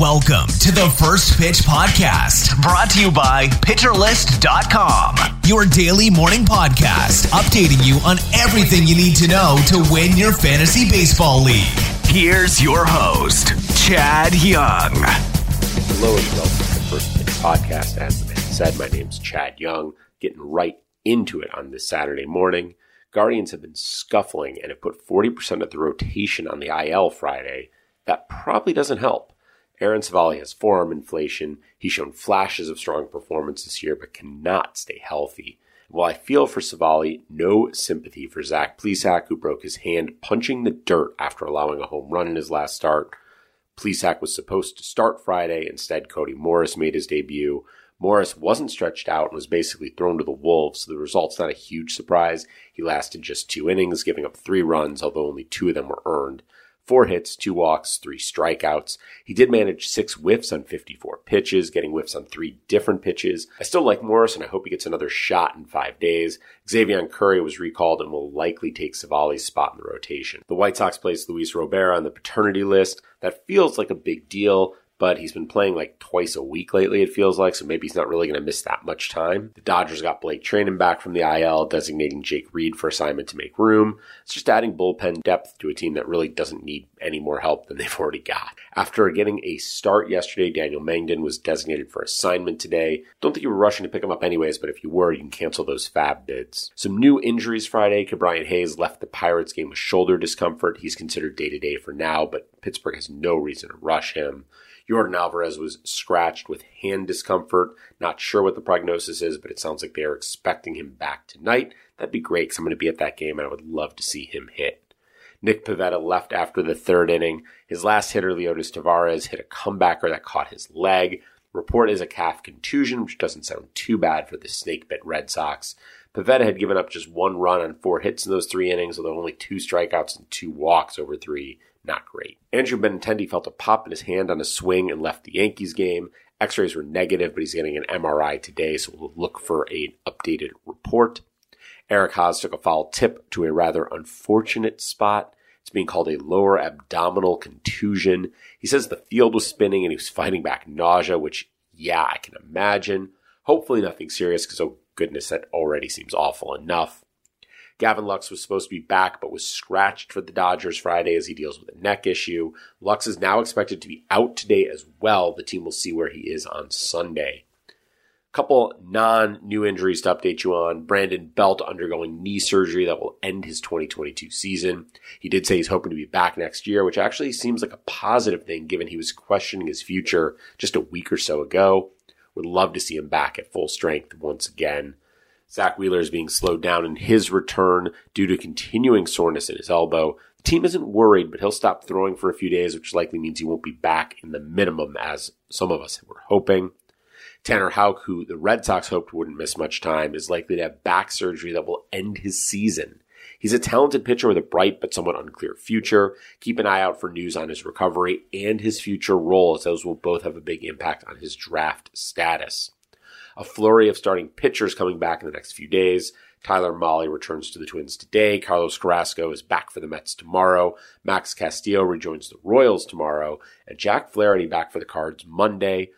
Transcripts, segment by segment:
Welcome to the First Pitch Podcast, brought to you by PitcherList.com, your daily morning podcast, updating you on everything you need to know to win your fantasy baseball league. Here's your host, Chad Young. Hello and welcome to the First Pitch Podcast. As the man said, my name's Chad Young, getting right into it on this Saturday morning. Guardians have been scuffling and have put 40% of the rotation on the IL Friday. That probably doesn't help. Aaron Civale has forearm inflation. He's shown flashes of strong performance this year, but cannot stay healthy. While I feel for Savali, no sympathy for Zach Plesac, who broke his hand punching the dirt after allowing a home run in his last start. Plesac was supposed to start Friday. Instead, Cody Morris made his debut. Morris wasn't stretched out and was basically thrown to the wolves, so the result's not a huge surprise. He lasted just two innings, giving up three runs, although only two of them were earned four hits, two walks, three strikeouts. He did manage six whiffs on 54 pitches, getting whiffs on three different pitches. I still like Morris, and I hope he gets another shot in five days. Xzavion Curry was recalled and will likely take Civale's spot in the rotation. The White Sox placed Luis Robert on the paternity list. That feels like a big deal but he's been playing like twice a week lately, it feels like, so maybe he's not really going to miss that much time. The Dodgers got Blake Treinen back from the IL, designating Jake Reed for assignment to make room. It's just adding bullpen depth to a team that really doesn't need any more help than they've already got. After getting a start yesterday, Daniel Mengden was designated for assignment today. Don't think you were rushing to pick him up anyways, but if you were, you can cancel those FAAB bids. Some new injuries Friday. Ke'Bryan Hayes left the Pirates game with shoulder discomfort. He's considered day to day for now, but Pittsburgh has no reason to rush him. Yordan Alvarez was scratched with hand discomfort. Not sure what the prognosis is, but it sounds like they are expecting him back tonight. That'd be great because I'm going to be at that game and I would love to see him hit. Nick Pivetta left after the third inning. His last hitter, Leody Taveras, hit a comebacker that caught his leg. Report is a calf contusion, which doesn't sound too bad for the snake bit Red Sox. Pivetta had given up just one run on four hits in those three innings, although only two strikeouts and two walks over three not great. Andrew Benintendi felt a pop in his hand on a swing and left the Yankees game. X-rays were negative, but he's getting an MRI today, so we'll look for an updated report. Eric Haase took a foul tip to a rather unfortunate spot. It's being called a lower abdominal contusion. He says the field was spinning and he was fighting back nausea, which, yeah, I can imagine. Hopefully nothing serious because, oh goodness, that already seems awful enough. Gavin Lux was supposed to be back, but was scratched for the Dodgers Friday as he deals with a neck issue. Lux is now expected to be out today as well. The team will see where he is on Sunday. Couple non new injuries to update you on. Brandon Belt undergoing knee surgery that will end his 2022 season. He did say he's hoping to be back next year, which actually seems like a positive thing given he was questioning his future just a week or so ago. Would love to see him back at full strength once again. Zack Wheeler is being slowed down in his return due to continuing soreness in his elbow. The team isn't worried, but he'll stop throwing for a few days, which likely means he won't be back in the minimum as some of us were hoping. Tanner Houck, who the Red Sox hoped wouldn't miss much time, is likely to have back surgery that will end his season. He's a talented pitcher with a bright but somewhat unclear future. Keep an eye out for news on his recovery and his future role, as those will both have a big impact on his draft status a flurry of starting pitchers coming back in the next few days. Tyler Mahle returns to the Twins today. Carlos Carrasco is back for the Mets tomorrow. Max Castillo rejoins the Royals tomorrow. And Jack Flaherty back for the Cards Monday.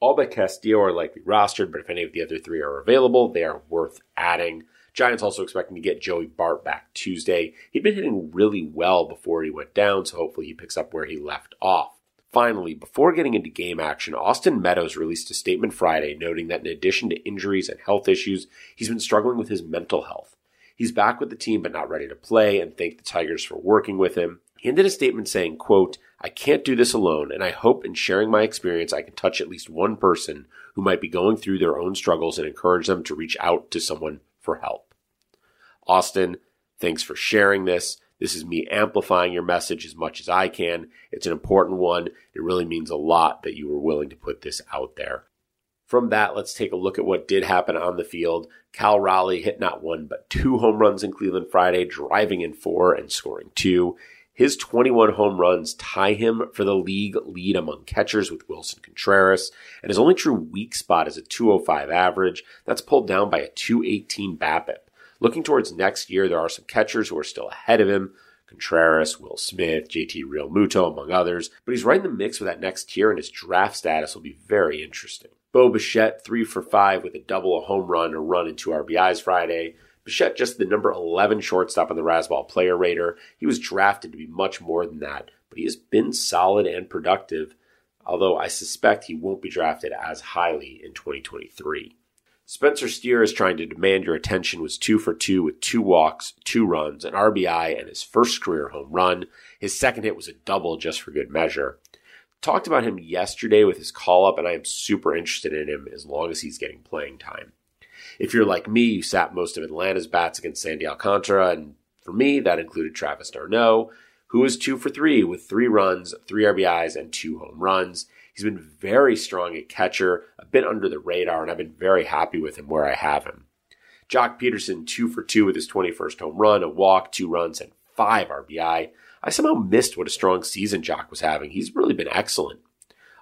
All but Castillo are likely rostered, but if any of the other three are available, they are worth adding. Giants also expecting to get Joey Bart back Tuesday. He'd been hitting really well before he went down, so hopefully he picks up where he left off. Finally, before getting into game action, Austin Meadows released a statement Friday noting that in addition to injuries and health issues, he's been struggling with his mental health. He's back with the team but not ready to play and thanked the Tigers for working with him. He ended a statement saying, quote, I can't do this alone, and I hope in sharing my experience I can touch at least one person who might be going through their own struggles and encourage them to reach out to someone for help. Austin, thanks for sharing this. This is me amplifying your message as much as I can. It's an important one. It really means a lot that you were willing to put this out there. From that, let's take a look at what did happen on the field. Cal Raleigh hit not one, but two home runs in Cleveland Friday, driving in four and scoring two. His 21 home runs tie him for the league lead among catchers with Willson Contreras, and his only true weak spot is a 205 average. That's pulled down by a 218 BABIP. Looking towards next year, there are some catchers who are still ahead of him. Contreras, Will Smith, JT Realmuto, among others, but he's right in the mix with that next tier, and his draft status will be very interesting. Bo Bichette, three for five with a double, a home run, a run, and two RBIs Friday. Bichette just the number 11 shortstop on the Razzball player rater. He was drafted to be much more than that, but he has been solid and productive, although I suspect he won't be drafted as highly in 2023. Spencer Steer is trying to demand your attention was two for two with two walks, two runs, an RBI, and his first career home run. His second hit was a double just for good measure. Talked about him yesterday with his call up, and I am super interested in him as long as he's getting playing time. If you're like me, you sat most of Atlanta's bats against Sandy Alcantara, and for me, that included Travis d'Arnaud, who was two for three with three runs, three RBIs, and two home runs. He's been very strong at catcher, a bit under the radar, and I've been very happy with him where I have him. Joc Pederson, two for two with his 21st home run, a walk, two runs, and five RBI. I somehow missed what a strong season Joc was having. He's really been excellent.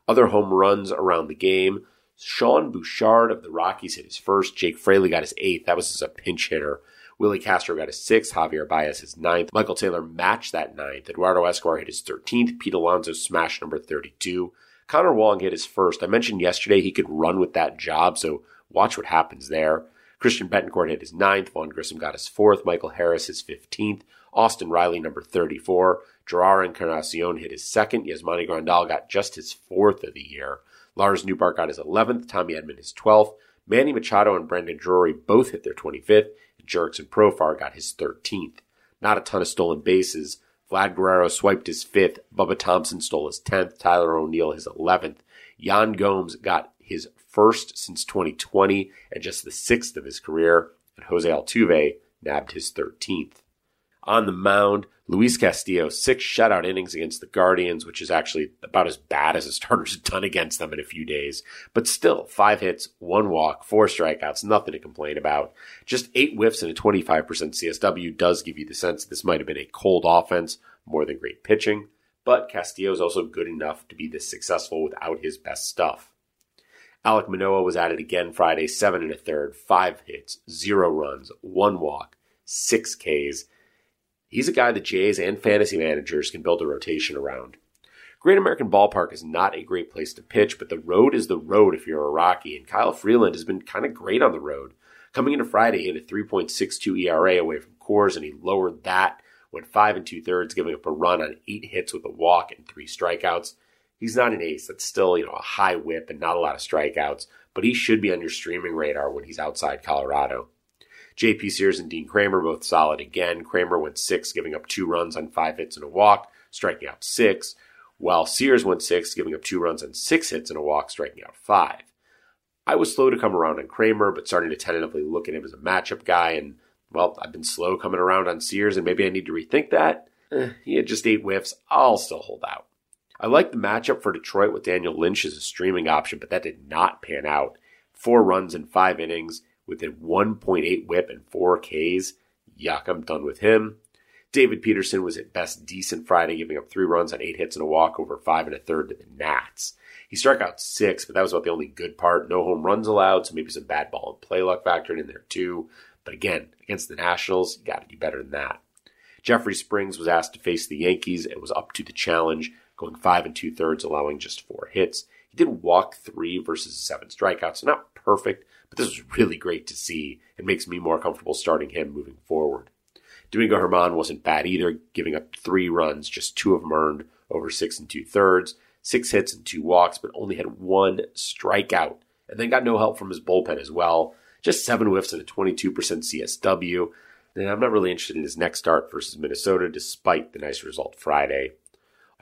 Other home runs around the game Sean Bouchard of the Rockies hit his first. Jake Fraley got his eighth. That was as a pinch hitter. Willi Castro got his sixth. Javier Baez his ninth. Michael Taylor matched that ninth. Eduardo Escobar hit his 13th. Pete Alonso smashed number 32. Connor Wong hit his first. I mentioned yesterday he could run with that job, so watch what happens there. Christian Bethancourt hit his ninth. Vaughn Grissom got his fourth. Michael Harris his 15th. Austin Riley, number 34. Jerar Encarnacion hit his second. Yasmani Grandal got just his fourth of the year. Lars Nootbaar got his 11th, Tommy Edman his 12th, Manny Machado and Brandon Drury both hit their 25th, Jurickson Profar got his 13th. Not a ton of stolen bases. Vlad Guerrero swiped his 5th, Bubba Thompson stole his 10th, Tyler O'Neill his 11th. Yan Gomes got his first since 2020 and just the sixth of his career, and Jose Altuve nabbed his 13th. On the mound, Luis Castillo, six shutout innings against the Guardians, which is actually about as bad as a starter's done against them in a few days. But still, five hits, one walk, four strikeouts, nothing to complain about. Just eight whiffs and a 25% CSW does give you the sense this might have been a cold offense more than great pitching. But Castillo is also good enough to be this successful without his best stuff. Alek Manoah was added again Friday, seven and a third, five hits, zero runs, one walk, six Ks He's a guy that Jays and fantasy managers can build a rotation around. Great American Ballpark is not a great place to pitch, but the road is the road if you're a Rocky, and Kyle Freeland has been kind of great on the road. Coming into Friday, he had a 3.62 ERA away from Coors, and he lowered that, went five and two thirds, giving up a run on eight hits with a walk and three strikeouts. He's not an ace. That's still, you know, a high WHIP and not a lot of strikeouts, but he should be on your streaming radar when he's outside Colorado. JP Sears and Dean Kremer both solid again. Kremer went six, giving up two runs on five hits and a walk, striking out six, while Sears went six, giving up two runs on six hits and a walk, striking out five. I was slow to come around on Kremer, but starting to tentatively look at him as a matchup guy, and well, I've been slow coming around on Sears, and maybe I need to rethink that. Eh, he had just eight whiffs. I'll still hold out. I like the matchup for Detroit with Daniel Lynch as a streaming option, but that did not pan out. Four runs in five innings with a 1.8 WHIP and 4 Ks. Yuck, I'm done with him. David Peterson was at best decent Friday, giving up three runs on eight hits and a walk over five and a third to the Nats. He struck out six, but that was about the only good part. No home runs allowed, so maybe some bad ball and play luck factored in there too. But again, against the Nationals, you got to do better than that. Jeffrey Springs was asked to face the Yankees and was up to the challenge, going five and two thirds, allowing just four hits. He did walk three versus seven strikeouts, so not perfect, but this was really great to see. It makes me more comfortable starting him moving forward. Domingo Germán wasn't bad either, giving up three runs, just two of them earned over six and two thirds, six hits and two walks, but only had one strikeout, and then got no help from his bullpen as well. Just seven whiffs and a 22% CSW. And I'm not really interested in his next start versus Minnesota, despite the nice result Friday.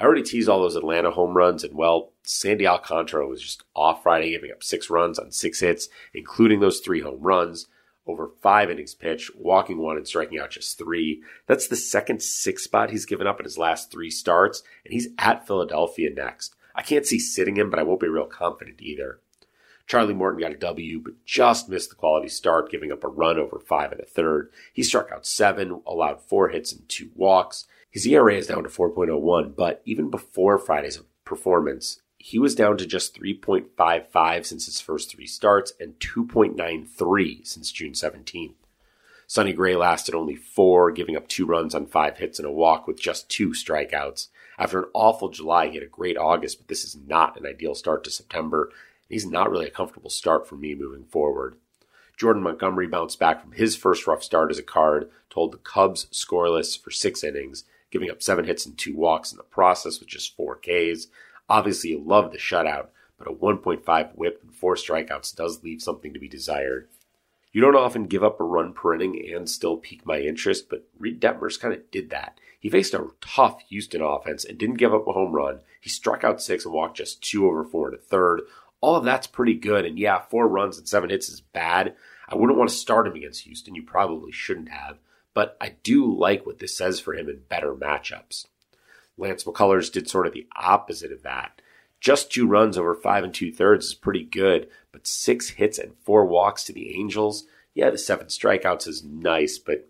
I already teased all those Atlanta home runs, and well, Sandy Alcantara was just off Friday, giving up six runs on six hits, including those three home runs over five innings pitched, walking one and striking out just three. That's the second six spot he's given up in his last three starts, and he's at Philadelphia next. I can't see sitting him, but I won't be real confident either. Charlie Morton got a W, but just missed the quality start, giving up a run over five and a third. He struck out seven, allowed four hits and two walks. His ERA is down to 4.01, but even before Friday's performance, he was down to just 3.55 since his first three starts and 2.93 since June 17th. Sonny Gray lasted only four, giving up two runs on five hits and a walk with just two strikeouts. After an awful July, he had a great August, but this is not an ideal start to September. He's not really a comfortable start for me moving forward. Jordan Montgomery bounced back from his first rough start as a card, told the Cubs scoreless for six innings, giving up seven hits and two walks in the process with just four Ks. Obviously, you love the shutout, but a 1.5 WHIP and four strikeouts does leave something to be desired. You don't often give up a run per inning and still pique my interest, but Reid Detmers kind of did that. He faced a tough Houston offense and didn't give up a home run. He struck out six and walked just two over four and a third. All of that's pretty good. And yeah, four runs and seven hits is bad. I wouldn't want to start him against Houston. You probably shouldn't have. But I do like what this says for him in better matchups. Lance McCullers did sort of the opposite of that. Just two runs over five and two thirds is pretty good, but six hits and four walks to the Angels. Yeah, the seven strikeouts is nice, but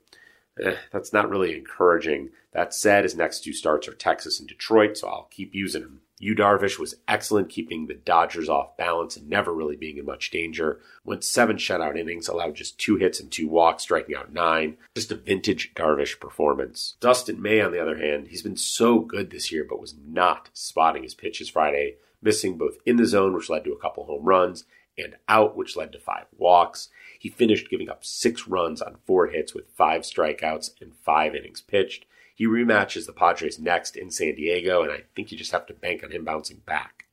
eh, that's not really encouraging. That said, his next two starts are Texas and Detroit, so I'll keep using him. Yu Darvish was excellent keeping the Dodgers off balance and never really being in much danger. Went seven shutout innings, allowed just two hits and two walks, striking out nine. Just a vintage Darvish performance. Dustin May, on the other hand, he's been so good this year, but was not spotting his pitches Friday, missing both in the zone, which led to a couple home runs, and out, which led to five walks. He finished giving up six runs on four hits with five strikeouts and five innings pitched. He rematches the Padres next in San Diego, and I think you just have to bank on him bouncing back.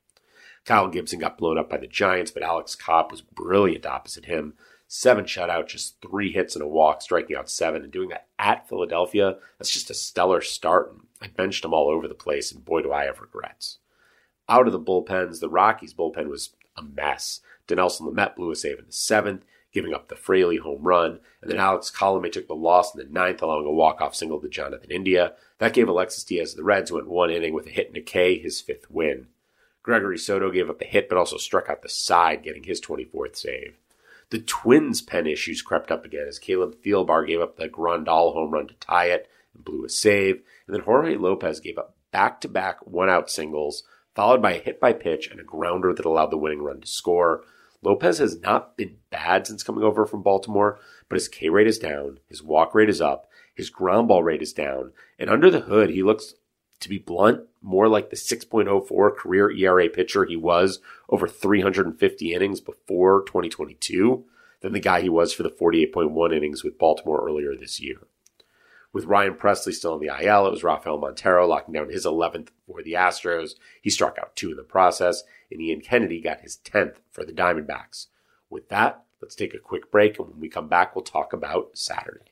Kyle Gibson got blown up by the Giants, but Alex Cobb was brilliant opposite him. Seven shutout, just three hits and a walk, striking out seven, and doing that at Philadelphia, that's just a stellar start. I benched him all over the place, and boy, do I have regrets. Out of the bullpens, the Rockies bullpen was a mess. Dinelson Lamet blew a save in the seventh giving up the Fraley home run. And then Alex Colomé took the loss in the ninth, allowing a walk-off single to Jonathan India. That gave Alexis Diaz the Reds, who went one inning with a hit and a K, his fifth win. Gregory Soto gave up a hit, but also struck out the side, getting his 24th save. The Twins' pen issues crept up again as Caleb Thielbar gave up the Grandal home run to tie it and blew a save. And then Jorge Lopez gave up back-to-back one-out singles, followed by a hit by pitch and a grounder that allowed the winning run to score. Lopez has not been bad since coming over from Baltimore, but his K rate is down, his walk rate is up, his ground ball rate is down, and under the hood, he looks, to be blunt, more like the 6.04 career ERA pitcher he was over 350 innings before 2022 than the guy he was for the 48.1 innings with Baltimore earlier this year. With Ryan Pressly still in the IL, it was Rafael Montero locking down his 11th for the Astros. He struck out two in the process, and Ian Kennedy got his 10th for the Diamondbacks. With that, let's take a quick break, and when we come back, we'll talk about Saturday.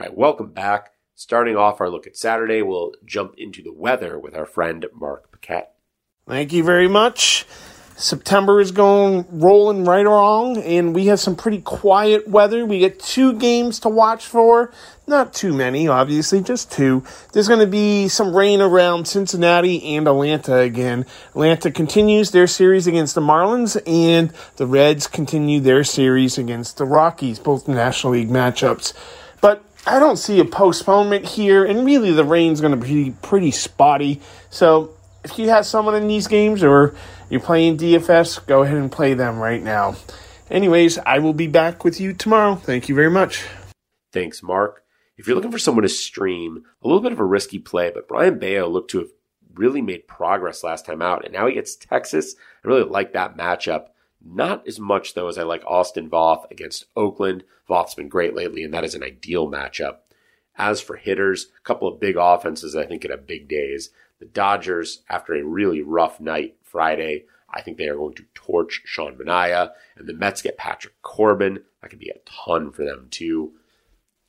All right. Welcome back. Starting off our look at Saturday, we'll jump into the weather with our friend Mark Paquette. Thank you very much. September is going rolling right along, and we have some pretty quiet weather. We get two games to watch for. Not too many, obviously, just two. There's going to be some rain around Cincinnati and Atlanta again. Atlanta continues their series against the Marlins, and the Reds continue their series against the Rockies, both National League matchups. But I don't see a postponement here, and really the rain's going to be pretty spotty. So if you have someone in these games or you're playing DFS, go ahead and play them right now. Anyways, I will be back with you tomorrow. Thank you very much. Thanks, Mark. If you're looking for someone to stream, a little bit of a risky play, but Brayan Bello looked to have really made progress last time out, and now he gets Texas. I really like that matchup. Not as much, though, as I like Austin Voth against Oakland. Voth's been great lately, and that is an ideal matchup. As for hitters, a couple of big offenses I think could have big days. The Dodgers, after a really rough night Friday, I think they are going to torch Sean Manaea. And the Mets get Patrick Corbin. That could be a ton for them, too.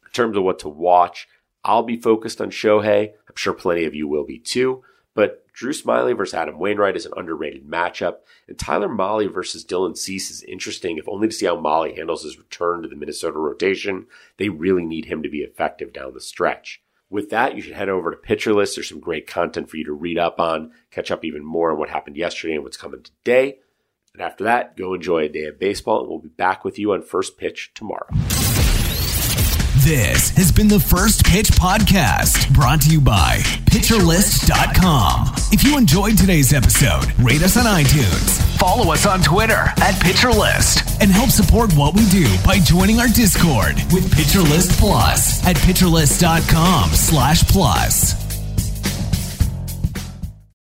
In terms of what to watch, I'll be focused on Shohei. I'm sure plenty of you will be too. But Drew Smyly versus Adam Wainwright is an underrated matchup, and Tyler Mahle versus Dylan Cease is interesting, if only to see how Mahle handles his return to the Minnesota rotation. They really need him to be effective down the stretch. With that, you should head over to Pitcher List. There's some great content for you to read up on, catch up even more on what happened yesterday and what's coming today. And after that, go enjoy a day of baseball, and we'll be back with you on First Pitch tomorrow. This has been the First Pitch Podcast, brought to you by PitcherList.com. If you enjoyed today's episode, rate us on iTunes, follow us on Twitter at PitcherList, and help support what we do by joining our Discord with PitcherList Plus at PitcherList.com slash plus.